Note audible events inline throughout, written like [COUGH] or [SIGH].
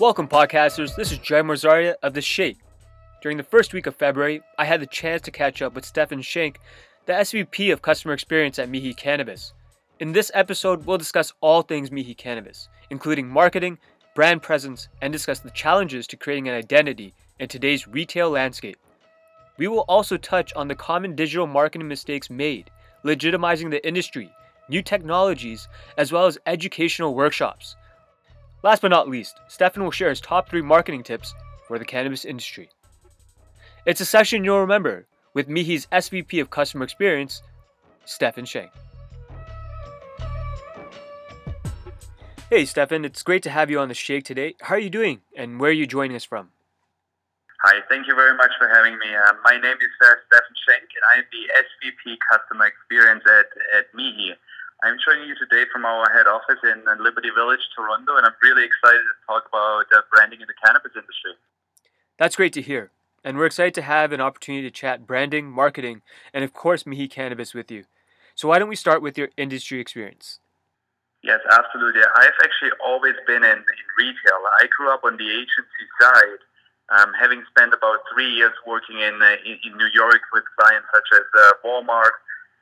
Welcome, podcasters. This is Jay Marzaria of The Shake. During the first week of February, I had the chance to catch up with Steffen Schenk, the SVP of Customer Experience at Mihi Cannabis. In this episode, we'll discuss all things Mihi Cannabis, including marketing, brand presence, and discuss the challenges to creating an identity in today's retail landscape. We will also touch on the common digital marketing mistakes made, legitimizing the industry, new technologies, as well as educational workshops. Last but not least, Steffen will share his top three marketing tips for the cannabis industry. It's a session you'll remember with Mihi's SVP of Customer Experience, Steffen Schenk. Hey, Steffen, it's great to have you on the Shake today. How are you doing, and where are you joining us from? Hi, thank you very much for having me. Uh, my name is uh, Steffen Schenk, and I'm the SVP Customer Experience at, at Mihi. I'm joining you today from our head office in Liberty Village, Toronto, and I'm really excited to talk about uh, branding in the cannabis industry. That's great to hear. And we're excited to have an opportunity to chat branding, marketing, and of course, Mihi Cannabis with you. So, why don't we start with your industry experience? Yes, absolutely. I've actually always been in, in retail. I grew up on the agency side, um, having spent about three years working in, uh, in, in New York with clients such as uh, Walmart,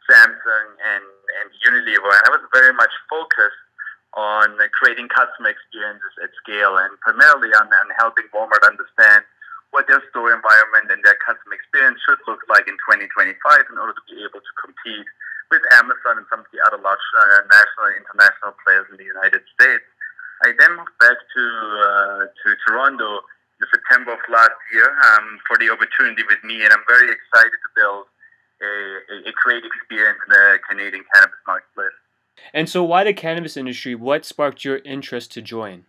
Samsung, and and Unilever, and I was very much focused on creating customer experiences at scale and primarily on, on helping Walmart understand what their store environment and their customer experience should look like in 2025 in order to be able to compete with Amazon and some of the other large uh, national and international players in the United States. I then moved back to uh, to Toronto in September of last year um, for the opportunity with Mihi, and I'm very excited to build a, a great experience in the Canadian cannabis marketplace. And so, why the cannabis industry? What sparked your interest to join?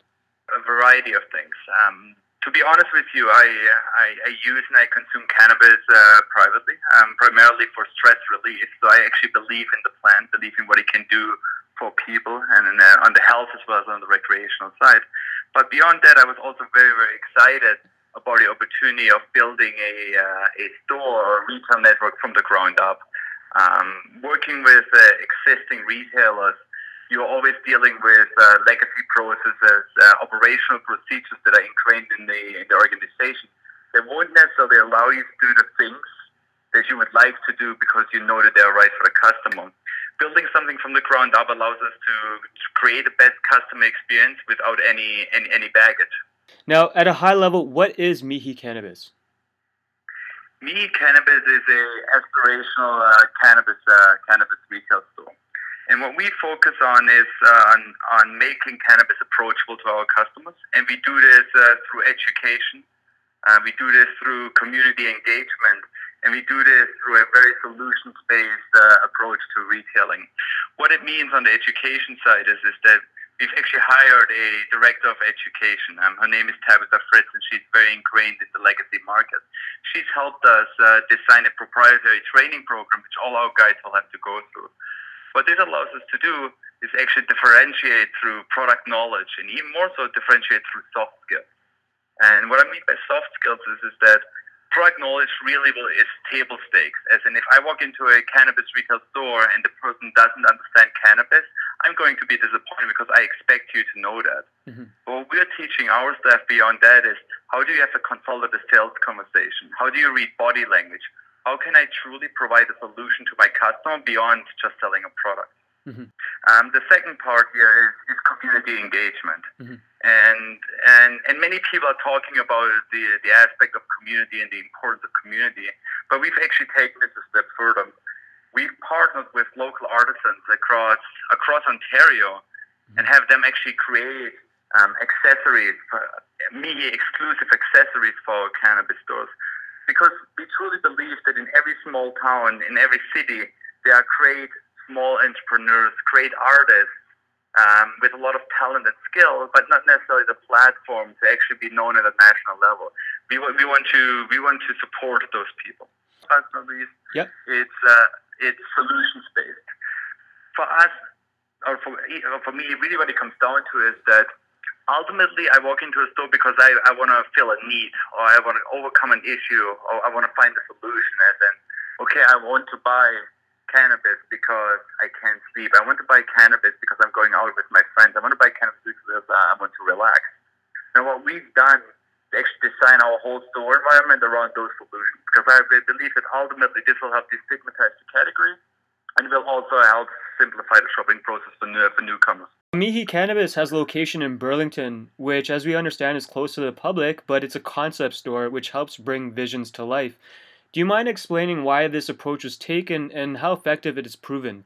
A variety of things. Um, to be honest with you, I, I, I use and I consume cannabis uh, privately, um, primarily for stress relief. So I actually believe in the plant, believe in what it can do for people and uh, on the health as well as on the recreational side. But beyond that, I was also very, very excited about the opportunity of building a, uh, a store or retail network from the ground up. Um, working with uh, existing retailers, you're always dealing with uh, legacy processes, uh, operational procedures that are ingrained in the, in the organization that won't necessarily allow you to do the things that you would like to do because you know that they're right for the customer. Building something from the ground up allows us to, to create the best customer experience without any, any, any baggage. Now, at a high level, what is Mihi Cannabis? Mihi Cannabis is a aspirational uh, cannabis uh, cannabis retail store, and what we focus on is uh, on on making cannabis approachable to our customers, and we do this uh, through education, uh, we do this through community engagement, and we do this through a very solutions-based uh, approach to retailing. What it means on the education side is is that we've actually hired a director of education. Um, her name is Tabitha Fritz, and she's very ingrained in the legacy market. She's helped us uh, design a proprietary training program, which all our guides will have to go through. What this allows us to do is actually differentiate through product knowledge, and even more so, differentiate through soft skills. And what I mean by soft skills is, is that product knowledge really will, is table stakes. As in, if I walk into a cannabis retail store and the person doesn't understand cannabis, I'm going to be disappointed because I expect you to know that. Mm-hmm. What we're teaching our staff beyond that is how do you have a consultative sales conversation? How do you read body language? How can I truly provide a solution to my customer beyond just selling a product? Mm-hmm. Um, the second part here is, is community engagement, mm-hmm. and and and many people are talking about the the aspect of community and the importance of community, but we've actually taken it a step further. We've partnered with local artisans across across Ontario, mm-hmm. and have them actually create um, accessories, for, Mihi exclusive accessories for our cannabis stores, because we truly believe that in every small town, in every city, there are great small entrepreneurs, great artists um, with a lot of talent and skill, but not necessarily the platform to actually be known at a national level. We, we want to we want to support those people. Last but not least, yep. it's uh, it's solutions based. For us, or for for me, really, what it comes down to is that ultimately I walk into a store because I, I want to fill a need or I want to overcome an issue or I want to find a solution as in, okay, I want to buy cannabis because I can't sleep. I want to buy cannabis because I'm going out with my friends. I want to buy cannabis because uh, I want to relax. And what we've done actually design our whole store environment around those solutions because I believe that ultimately this will help destigmatize the category and will also help simplify the shopping process for, new, for newcomers. Mihi Cannabis has location in Burlington, which, as we understand, is close to the public, but it's a concept store which helps bring visions to life. Do you mind explaining why this approach was taken and how effective it is proven?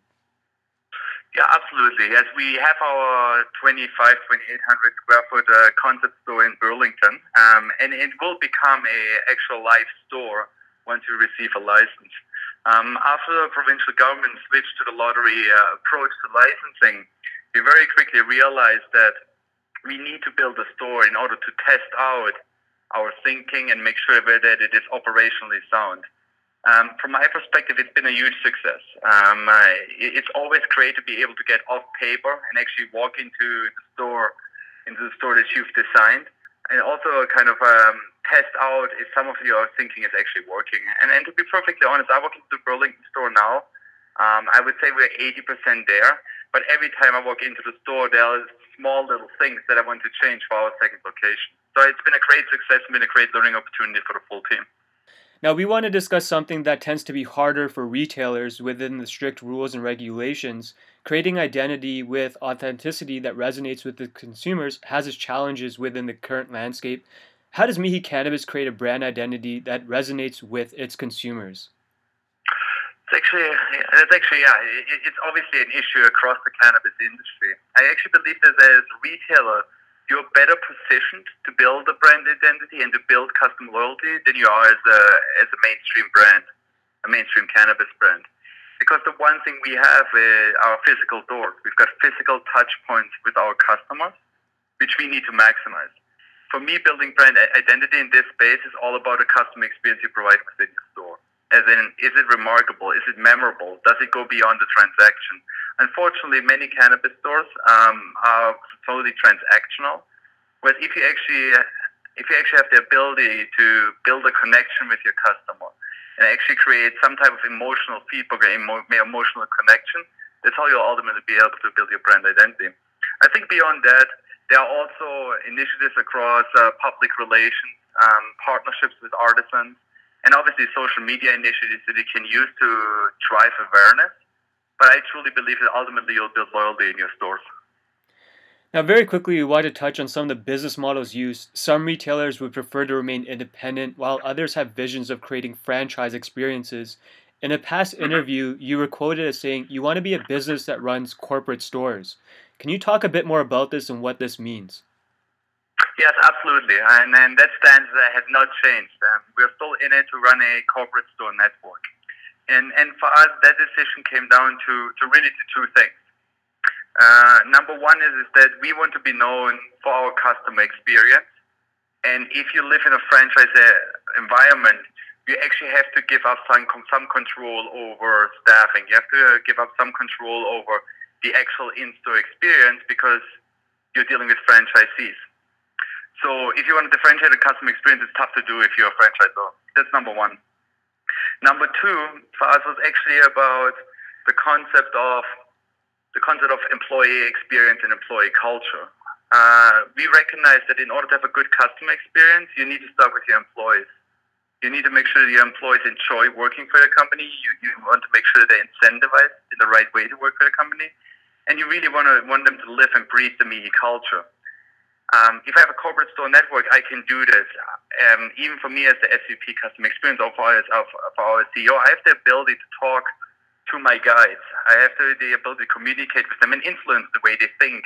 Yeah, absolutely. Yes, we have our 25, 2800 square foot uh, concept store in Burlington, um, and it will become a actual live store once we receive a license. Um, after the provincial government switched to the lottery uh, approach to licensing, we very quickly realized that we need to build a store in order to test out our thinking and make sure that it is operationally sound. Um, from my perspective, it's been a huge success. Um, uh, it's always great to be able to get off paper and actually walk into the store, into the store that you've designed, and also kind of um, test out if some of your thinking is actually working. And, and to be perfectly honest, I walk into the Burlington store now. Um, I would say we're 80% there, but every time I walk into the store, there are small little things that I want to change for our second location. So it's been a great success and been a great learning opportunity for the full team. Now, we want to discuss something that tends to be harder for retailers within the strict rules and regulations. Creating identity with authenticity that resonates with the consumers has its challenges within the current landscape. How does Mihi Cannabis create a brand identity that resonates with its consumers? It's actually, it's actually, yeah, it's obviously an issue across the cannabis industry. I actually believe that as a retailer, you're better positioned to build a brand identity and to build customer loyalty than you are as a as a mainstream brand, a mainstream cannabis brand. Because the one thing we have is our physical doors. We've got physical touch points with our customers, which we need to maximize. For me, building brand identity in this space is all about the customer experience you provide within your store. As in, is it remarkable? Is it memorable? Does it go beyond the transaction? Unfortunately, many cannabis stores um, are totally transactional. Whereas if you actually if you actually have the ability to build a connection with your customer and actually create some type of emotional feedback or emo- emotional connection, that's how you'll ultimately be able to build your brand identity. I think beyond that, there are also initiatives across uh, public relations, um, partnerships with artisans, and obviously social media initiatives that you can use to drive awareness but I truly believe that ultimately you'll build loyalty in your stores. Now, very quickly, we want to touch on some of the business models used. Some retailers would prefer to remain independent, while others have visions of creating franchise experiences. In a past mm-hmm. interview, you were quoted as saying you want to be a business that runs corporate stores. Can you talk a bit more about this and what this means? Yes, absolutely. And, and that stance uh, has not changed. Um, we're still in it to run a corporate store network. And, and for us, that decision came down to, to really to two things. Uh, number one is, is that we want to be known for our customer experience. And if you live in a franchise uh, environment, you actually have to give up some, some control over staffing. You have to give up some control over the actual in-store experience because you're dealing with franchisees. So if you want to differentiate a customer experience, it's tough to do if you're a franchisor. That's number one. Number two for us was actually about the concept of the concept of employee experience and employee culture. Uh, we recognize that in order to have a good customer experience, you need to start with your employees. You need to make sure that your employees enjoy working for your company. You, you want to make sure they're incentivized in the right way to work for your company. And you really want to want them to live and breathe the Mihi culture. Um, if I have a corporate store network, I can do this. Um, even for me as the SVP customer experience or for, of, for our CEO, I have the ability to talk to my guys. I have the, the ability to communicate with them and influence the way they think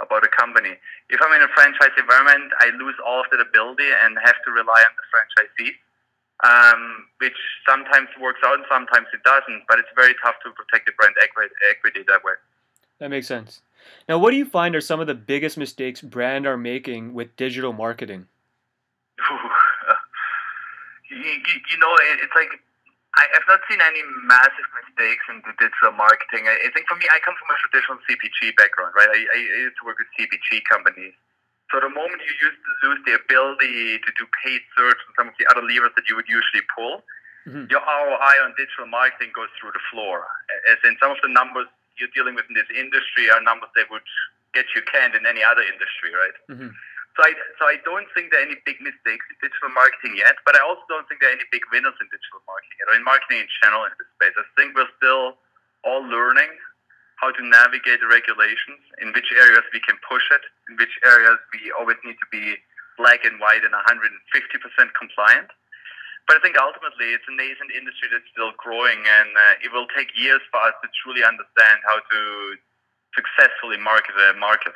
about a company. If I'm in a franchise environment, I lose all of that ability and have to rely on the franchisee, um, which sometimes works out and sometimes it doesn't. But it's very tough to protect the brand equity that way. That makes sense. Now, what do you find are some of the biggest mistakes brand are making with digital marketing? [LAUGHS] you, you, you, know, it's like I, have not seen any massive mistakes in the digital marketing. I, think for me, I come from a traditional CPG background, right? I, I used to work with CPG companies. So the moment you used to lose the ability to do paid search and some of the other levers that you would usually pull, mm-hmm. your ROI on digital marketing goes through the floor. As in some of the numbers you're dealing with in this industry are numbers that would get you canned in any other industry, right? Mm-hmm. So I, so I don't think there are any big mistakes in digital marketing yet, but I also don't think there are any big winners in digital marketing or in marketing in general in this space. I think we're still all learning how to navigate the regulations, in which areas we can push it, in which areas we always need to be black and white and 150% compliant. But I think ultimately it's a nascent industry that's still growing, and uh, it will take years for us to truly understand how to successfully market a market.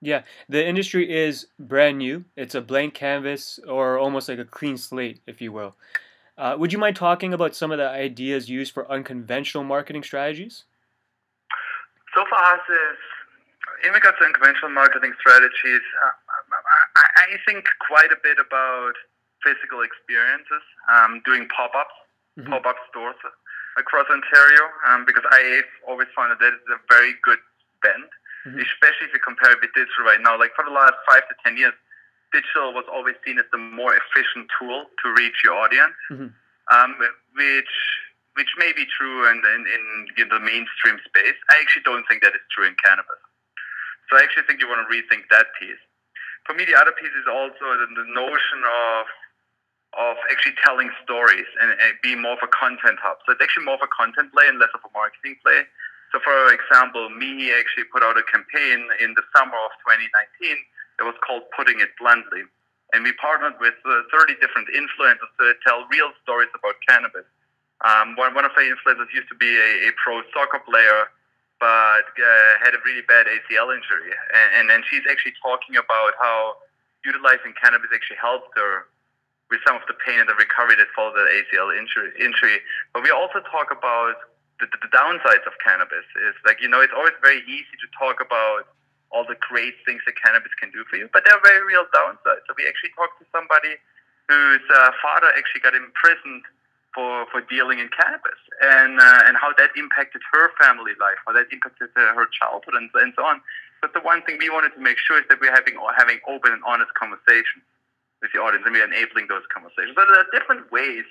Yeah, the industry is brand new. It's a blank canvas or almost like a clean slate, if you will. Uh, would you mind talking about some of the ideas used for unconventional marketing strategies? So for us, is in regards to unconventional marketing strategies, uh, I, I think quite a bit about physical experiences, um, doing pop-ups, mm-hmm. pop-up stores across Ontario, um, because I always found that that is a very good bend mm-hmm. especially if you compare it with digital right now. Like for the last five to ten years, digital was always seen as the more efficient tool to reach your audience, mm-hmm. um, which which may be true in, in, in, the mainstream space. I actually don't think that is true in cannabis. So I actually think you want to rethink that piece. For me, the other piece is also the, the notion of of actually telling stories and, and being more of a content hub. So it's actually more of a content play and less of a marketing play. So, for example, Mihi actually put out a campaign in the summer of 2019 that was called Putting It Bluntly. And we partnered with uh, 30 different influencers to tell real stories about cannabis. Um, one, one of the influencers used to be a, a pro soccer player, but uh, had a really bad ACL injury. And, and then she's actually talking about how utilizing cannabis actually helped her with some of the pain and the recovery that followed the ACL injury. injury. But we also talk about the, the downsides of cannabis is like you know it's always very easy to talk about all the great things that cannabis can do for you, but there are very real downsides. So we actually talked to somebody whose uh, father actually got imprisoned for, for dealing in cannabis, and uh, and how that impacted her family life, how that impacted uh, her childhood, and, and so on. But the one thing we wanted to make sure is that we're having having open and honest conversations with the audience, and we're enabling those conversations. So there are different ways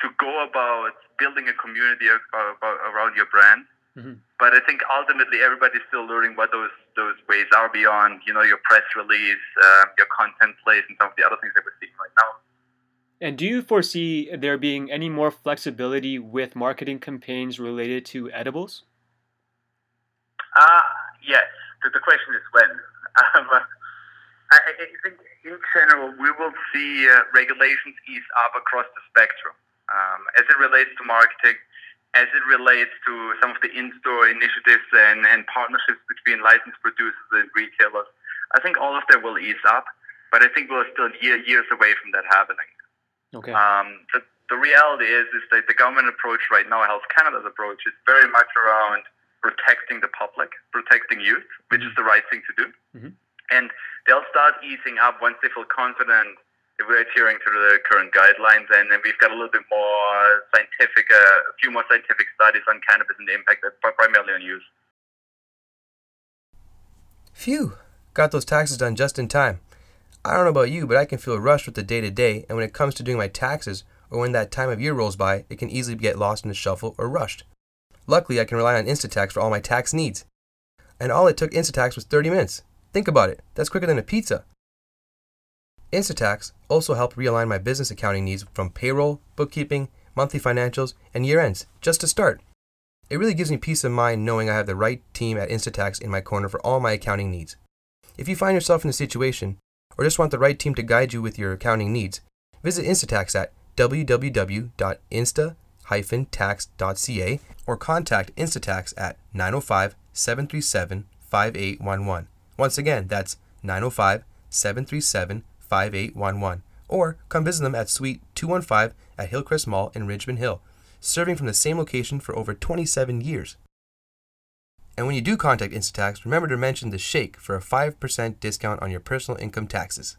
to go about building a community around your brand. Mm-hmm. But I think ultimately everybody's still learning what those those ways are beyond you know your press release, um, your content plays, and some of the other things that we're seeing right now. And do you foresee there being any more flexibility with marketing campaigns related to edibles? Uh, yes. The, the question is when. [LAUGHS] Um, I, I, think in general we will see uh, regulations ease up across the spectrum um, as it relates to marketing, as it relates to some of the in-store initiatives and, and partnerships between licensed producers and retailers. I think all of that will ease up, but I think we're still year, years away from that happening. Okay. Um, the, the reality is, is that the government approach right now, Health Canada's approach, is very much around protecting the public, protecting youth, which mm-hmm. is the right thing to do. Mm-hmm. And they'll start easing up once they feel confident we're adhering to the current guidelines, and then we've got a little bit more scientific, uh, a few more scientific studies on cannabis and the impact that primarily on use. Phew, got those taxes done just in time. I don't know about you, but I can feel rushed with the day to day, and when it comes to doing my taxes, or when that time of year rolls by, it can easily get lost in the shuffle or rushed. Luckily, I can rely on Instatax for all my tax needs. And all it took Instatax was 30 minutes. Think about it, that's quicker than a pizza. Instatax also helped realign my business accounting needs from payroll, bookkeeping, monthly financials, and year ends, just to start. It really gives me peace of mind knowing I have the right team at Instatax in my corner for all my accounting needs. If you find yourself in a situation, or just want the right team to guide you with your accounting needs, visit Instatax at www.insta-tax.ca or contact Instatax at 905 737 5811. Once again, that's 905 737 5811 or come visit them at Suite 215 at Hillcrest Mall in Richmond Hill, serving from the same location for over 27 years. And when you do contact Instatax, remember to mention the Shake for a 5% discount on your personal income taxes.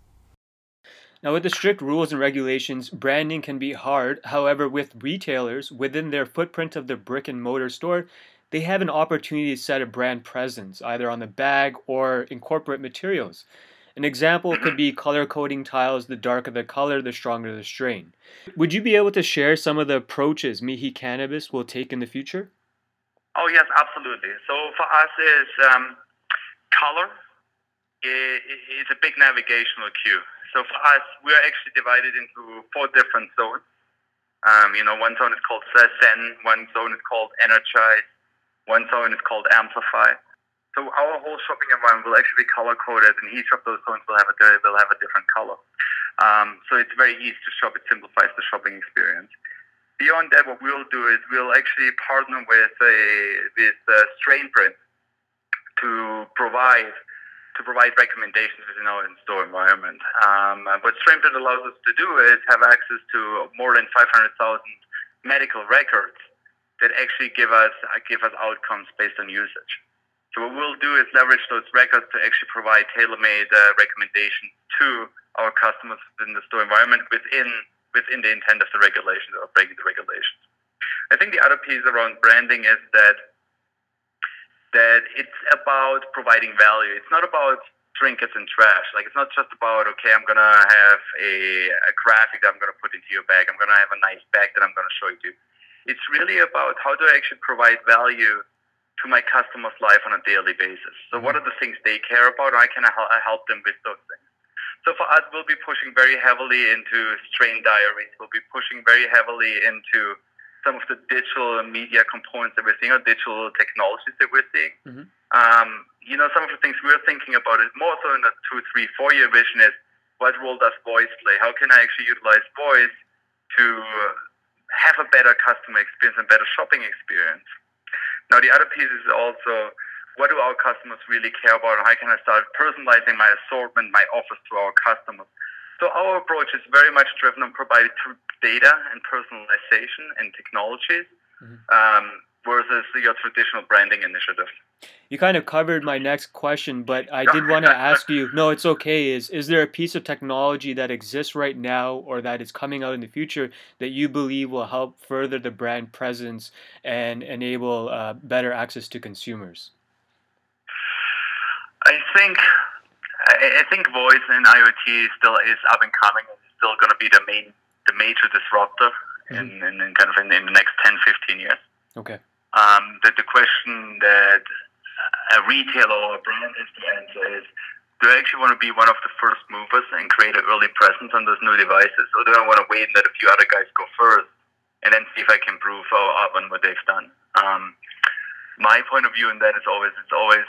Now, with the strict rules and regulations, branding can be hard. However, with retailers within their footprint of their brick and mortar store, they have an opportunity to set a brand presence, either on the bag or in corporate materials. An example could be color coding tiles. The darker the color, the stronger the strain. Would you be able to share some of the approaches Mihi Cannabis will take in the future? Oh yes, absolutely. So for us is um, color is a big navigational cue. So for us, we are actually divided into four different zones. Um, you know, one zone is called Zen, one zone is called Energize, one zone is called Amplify. So our whole shopping environment will actually be color coded, and each of those zones will have a will have a different color. Um, so it's very easy to shop. It simplifies the shopping experience. Beyond that, what we'll do is we'll actually partner with a with a StrainPrint to provide to provide recommendations within our in-store environment. Um, what StrainPrint allows us to do is have access to more than 500,000 medical records that actually give us uh, give us outcomes based on usage. So what we'll do is leverage those records to actually provide tailor-made uh, recommendations to our customers within the store environment within within the intent of the regulations or breaking the regulations. I think the other piece around branding is that that it's about providing value. It's not about trinkets and trash. Like it's not just about okay, I'm gonna have a, a graphic that I'm gonna put into your bag. I'm gonna have a nice bag that I'm gonna show you. It's really about how do I actually provide value to my customers' life on a daily basis. So what are the things they care about? How can I help them with those things? So for us, we'll be pushing very heavily into strain diaries. We'll be pushing very heavily into some of the digital media components that we're seeing, or digital technologies that we're seeing. Mm-hmm. Um, you know, some of the things we're thinking about is more so in a two, three, four year vision is what role does voice play? How can I actually utilize voice to have a better customer experience and better shopping experience? Now, the other piece is also what do our customers really care about? And how can I start personalizing my assortment, my offers to our customers? So our approach is very much driven and provided through data and personalization and technologies mm-hmm. um, versus your traditional branding initiative. You kind of covered my next question, but I did want to [LAUGHS] ask you. No, it's okay. Is is there a piece of technology that exists right now, or that is coming out in the future that you believe will help further the brand presence and enable uh, better access to consumers? I think I, think voice and IoT still is up and coming and still going to be the main, the major disruptor mm-hmm. in, in, in, kind of in, in, the next 10, 15 years. Okay. Um, that the question that a retailer or a brand has to answer is, do I actually want to be one of the first movers and create an early presence on those new devices, or do I want to wait and let a few other guys go first and then see if I can prove up on what they've done? Um, my point of view in that is always it's always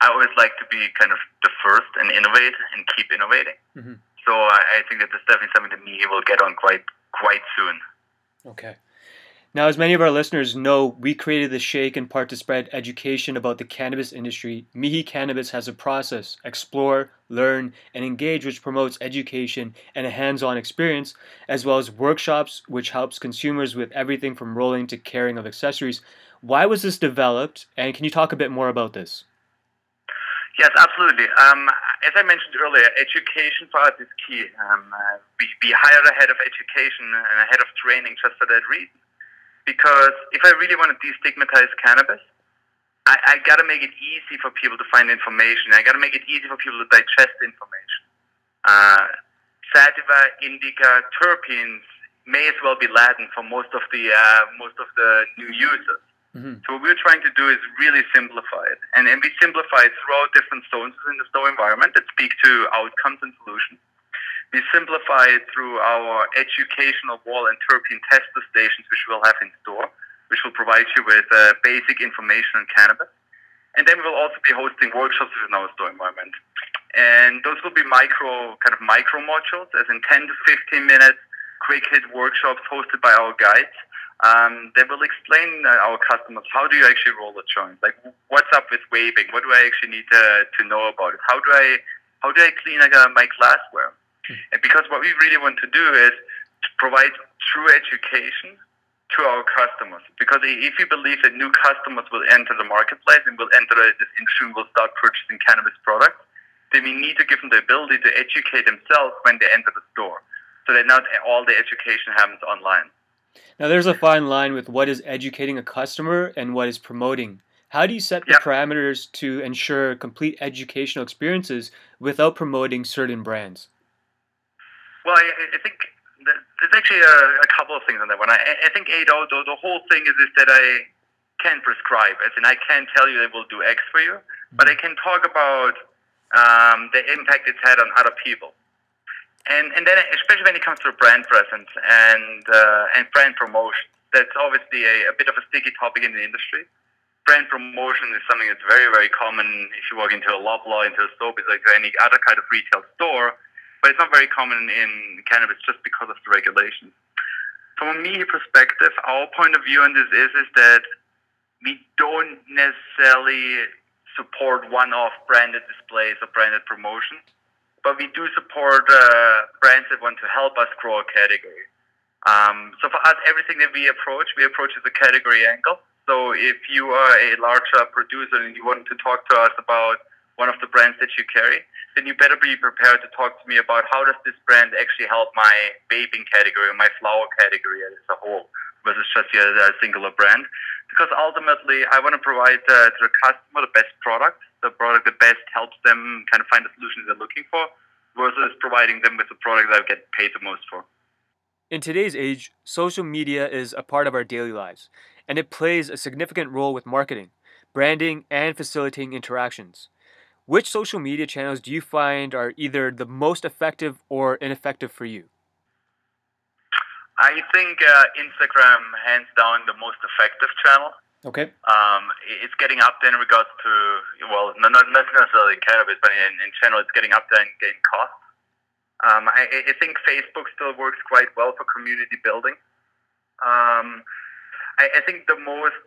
I always like to be kind of the first and innovate and keep innovating. Mm-hmm. So I, I think that this definitely something that Mihi will get on quite quite soon. Okay. Now, as many of our listeners know, we created the Shake in part to spread education about the cannabis industry. Mihi Cannabis has a process explore, learn, and engage, which promotes education and a hands on experience, as well as workshops, which helps consumers with everything from rolling to carrying of accessories. Why was this developed, and can you talk a bit more about this? Yes, absolutely. Um, as I mentioned earlier, education for us is key. Um, uh, we, we hired a head of education and a head of training just for that reason. Because if I really want to destigmatize cannabis, I, I got to make it easy for people to find information. I got to make it easy for people to digest information. Uh, sativa, indica, terpenes may as well be Latin for most of the uh, most of the new users. Mm-hmm. So what we're trying to do is really simplify it. And, and we simplify it throughout different zones in the store environment that speak to outcomes and solutions. We simplify it through our educational wall and terpene tester stations, which we'll have in store, which will provide you with uh, basic information on cannabis. And then we will also be hosting workshops within our store environment. And those will be micro, kind of micro modules, as in 10 to 15 minutes quick hit workshops hosted by our guides um, they will explain uh, our customers how do you actually roll a joint, like what's up with waving, what do I actually need to, to know about it, how do I how do I clean uh, my glassware. Hmm. and because what we really want to do is to provide true education to our customers. Because if you believe that new customers will enter the marketplace and will enter this industry and will start purchasing cannabis products, then we need to give them the ability to educate themselves when they enter the store, so that not all the education happens online. Now, there's a fine line with what is educating a customer and what is promoting. How do you set the yep. parameters to ensure complete educational experiences without promoting certain brands? Well, I, I think there's actually a, a, couple of things on that one. I, I think ADO, the, the whole thing is, is that I can prescribe, as in I can tell you I will do X for you, but I can talk about um, the impact it's had on other people. And, and then especially when it comes to brand presence and, uh, and brand promotion, that's obviously a, a bit of a sticky topic in the industry. Brand promotion is something that's very, very common if you walk into a Loblaw, into a Sobeys, like any other kind of retail store, but it's not very common in cannabis just because of the regulations. From a media perspective, our point of view on this is, is that we don't necessarily support one-off branded displays or branded promotion, but we do support uh, brands that want to help us grow a category. Um, so for us, everything that we approach, we approach as a category angle. So if you are a larger producer and you want to talk to us about one of the brands that you carry, then you better be prepared to talk to me about how does this brand actually help my vaping category or my flower category as a whole versus just a, singular brand. Because ultimately, I want to provide uh, to the customer the best product, the product that best helps them kind of find the solutions they're looking for, versus providing them with the product that I get paid the most for. In today's age, social media is a part of our daily lives, and it plays a significant role with marketing, branding, and facilitating interactions. Which social media channels do you find are either the most effective or ineffective for you? I think uh, Instagram, hands down, the most effective channel. Okay. Um, it's getting up there in regards to, well, not, not necessarily in cannabis, but in, in general, it's getting up there and getting cost. Um, I, I think Facebook still works quite well for community building. Um, I, I think the most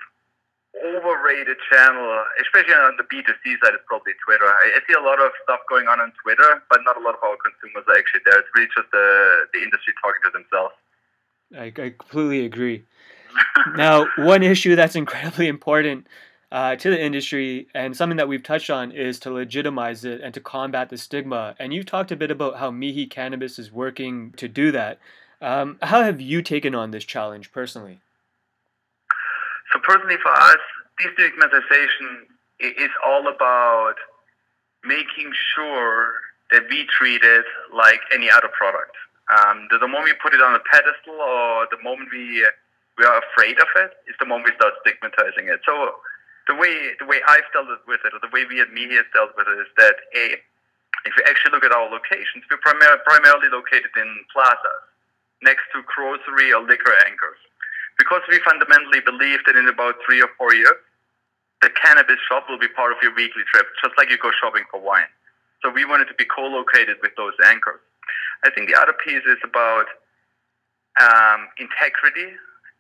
overrated channel, especially on the B2C side, is probably Twitter. I, I see a lot of stuff going on on Twitter, but not a lot of our consumers are actually there. It's really just the, the industry talking to themselves. I, I completely agree. [LAUGHS] now, one issue that's incredibly important uh, to the industry and something that we've touched on is to legitimize it and to combat the stigma. And you've talked a bit about how Mihi Cannabis is working to do that. Um, how have you taken on this challenge personally? So, personally, for us, destigmatization is all about making sure that we treat it like any other product. Um, the, the moment we put it on a pedestal or the moment we we are afraid of it is the moment we start stigmatizing it. So the way the way I've dealt with it, or the way we at Mihi has dealt with it, is that a if you actually look at our locations, we're primar- primarily located in plazas next to grocery or liquor anchors, because we fundamentally believe that in about three or four years, the cannabis shop will be part of your weekly trip, just like you go shopping for wine. So we wanted to be co-located with those anchors. I think the other piece is about um, integrity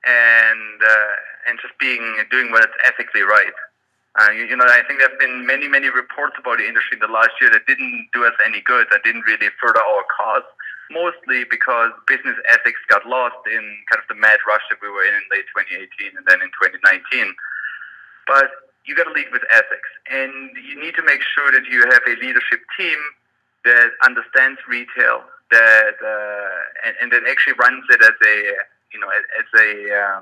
and uh, and just being doing what is ethically right. Uh, you, you, know, I think there have been many, many reports about the industry in the last year that didn't do us any good, that didn't really further our cause, mostly because business ethics got lost in kind of the mad rush that we were in in late 2018 and then in 2019. But you got to lead with ethics, and you need to make sure that you have a leadership team that understands retail, that uh, and, and that actually runs it as a you know as a uh,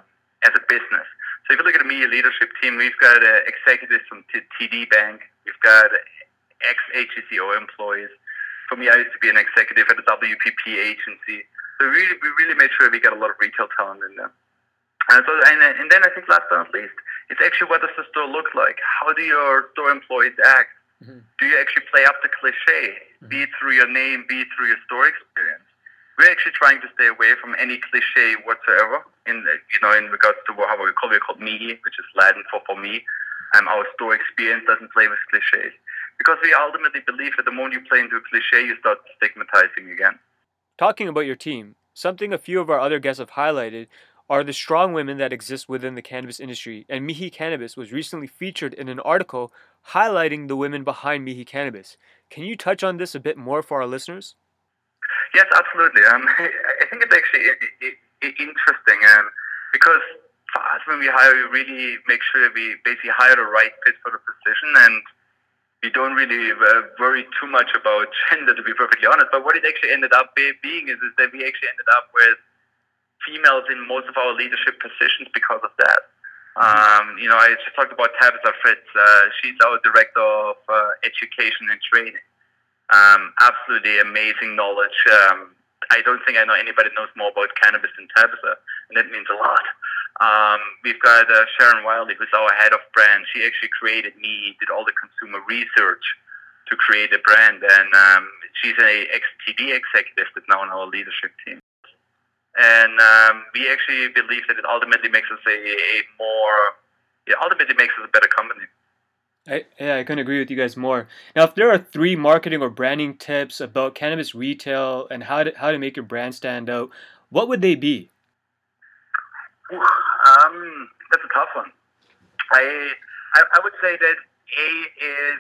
as a business. So if you look at the Mihi leadership team, we've got uh, executives from TD Bank, we've got ex HCCO employees. For me, I used to be an executive at a WPP agency. So we really, we really made sure we got a lot of retail talent in there. And so, and, and then I think last but not least, it's actually what does the store look like? How do your store employees act? Mm-hmm. Do you actually play up the cliche, mm-hmm. be it through your name, be it through your store experience? We're actually trying to stay away from any cliche whatsoever. In you know, in regards to how we call it, called Mihi, which is Latin for for me. Um, our store experience doesn't play with cliches because we ultimately believe that the moment you play into a cliche, you start stigmatizing again. Talking about your team, something a few of our other guests have highlighted are the strong women that exist within the cannabis industry, and Mihi Cannabis was recently featured in an article highlighting the women behind Mihi Cannabis. Can you touch on this a bit more for our listeners? Yes, absolutely. Um, [LAUGHS] I think it's actually interesting um, because for us, when we hire, we really make sure that we basically hire the right fit for the position and we don't really uh, worry too much about [LAUGHS] gender, to be perfectly honest. But what it actually ended up being is, is that we actually ended up with females in most of our leadership positions because of that. Mm-hmm. Um, you know, I just talked about Tabitha Fritz. Uh, she's our director of uh, education and training. Um, absolutely amazing knowledge. Um, I don't think I know anybody knows more about cannabis than Tabitha, and that means a lot. Um, we've got uh, Sharon Wiley, who's our head of brand. She actually created Mihi, did all the consumer research to create a brand. And um, she's an ex-TD executive that's now on our leadership team. And um, we actually believe that it ultimately makes us a, a more, it ultimately makes us a better company. I, yeah, I couldn't agree with you guys more. Now, if there are three marketing or branding tips about cannabis retail and how to how to make your brand stand out, what would they be? Um, that's a tough one. I, I I would say that A is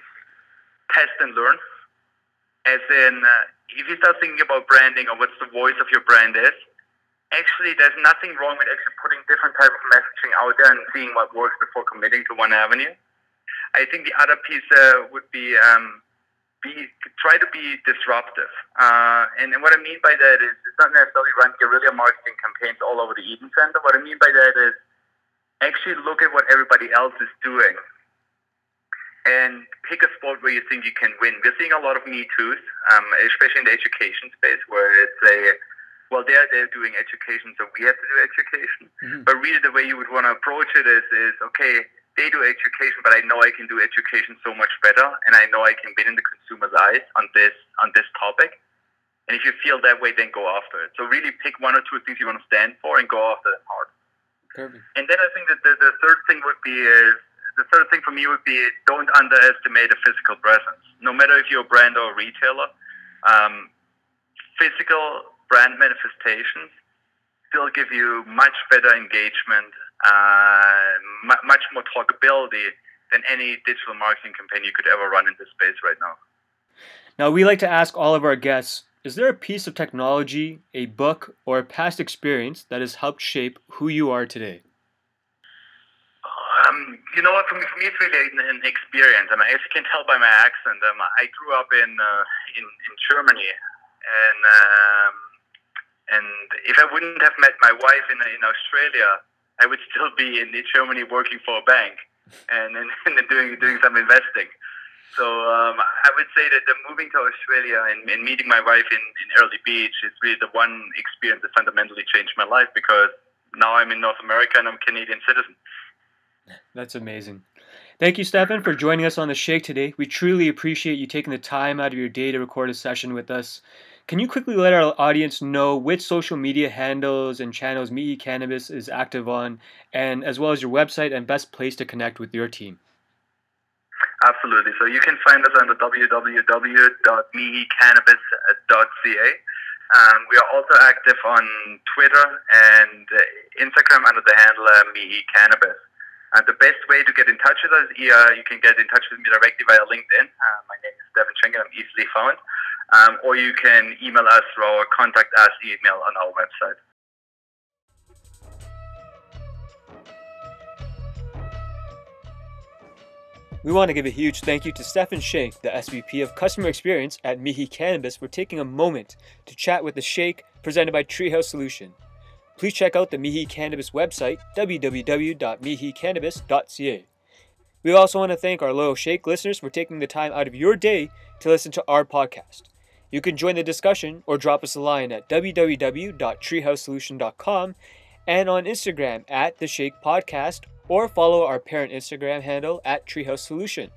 test and learn. As in, uh, if you start thinking about branding or what's the voice of your brand is, actually there's nothing wrong with actually putting different type of messaging out there and seeing what works before committing to one avenue. I think the other piece uh, would be um, be try to be disruptive. Uh, and, and what I mean by that is it's not necessarily run guerrilla marketing campaigns all over the Eaton Centre. What I mean by that is actually look at what everybody else is doing and pick a sport where you think you can win. We're seeing a lot of Me Too's, um, especially in the education space, where it's a well, they're they're doing education, so we have to do education. Mm-hmm. But really, the way you would want to approach it is is okay. They do education, but I know I can do education so much better, and I know I can win in the consumer's eyes on this on this topic. And if you feel that way, then go after it. So really pick one or two things you want to stand for and go after them hard. Perfect. And then I think that the, the third thing would be is the third thing for me would be don't underestimate a physical presence. No matter if you're a brand or a retailer, um, physical brand manifestations still give you much better engagement, uh, much more talkability than any digital marketing campaign you could ever run in this space right now. Now, we like to ask all of our guests is there a piece of technology, a book, or a past experience that has helped shape who you are today? Um, you know what? For me, for me, it's really an, an experience. I mean, as you can tell by my accent, um, I grew up in uh, in, in Germany, and um, and if I wouldn't have met my wife in in Australia, I would still be in Germany working for a bank and [LAUGHS] and doing doing some investing. So um, I would say that the moving to Australia and, and meeting my wife in, in Airlie Beach is really the one experience that fundamentally changed my life because now I'm in North America and I'm a Canadian citizen. That's amazing. Thank you, Steffen, for joining us on the Shake today. We truly appreciate you taking the time out of your day to record a session with us. Can you quickly let our audience know which social media handles and channels Mihi Cannabis is active on, and as well as your website and best place to connect with your team? Absolutely. So you can find us on the www.mihicannabis.ca. Um, we are also active on Twitter and Instagram under the handle uh, Cannabis. And the best way to get in touch with us, uh, you can get in touch with me directly via LinkedIn. Uh, my name is Steffen Schenker. I'm easily found um, or you can email us through our contact us email on our website. We want to give a huge thank you to Steffen Schenk, the SVP of Customer Experience at Mihi Cannabis, for taking a moment to chat with the Shake presented by Treehouse Solution. Please check out the Mihi Cannabis website, www.mihicannabis.ca. We also want to thank our loyal Shake listeners for taking the time out of your day to listen to our podcast. You can join the discussion or drop us a line at www.treehousesolution.com and on Instagram at The Shake Podcast or follow our parent Instagram handle at Treehouse Solution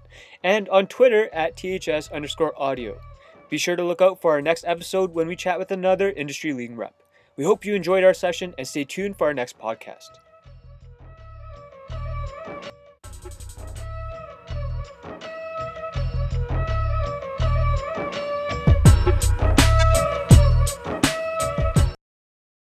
and on Twitter at THS underscore audio. Be sure to look out for our next episode when we chat with another industry leading rep. We hope you enjoyed our session and stay tuned for our next podcast.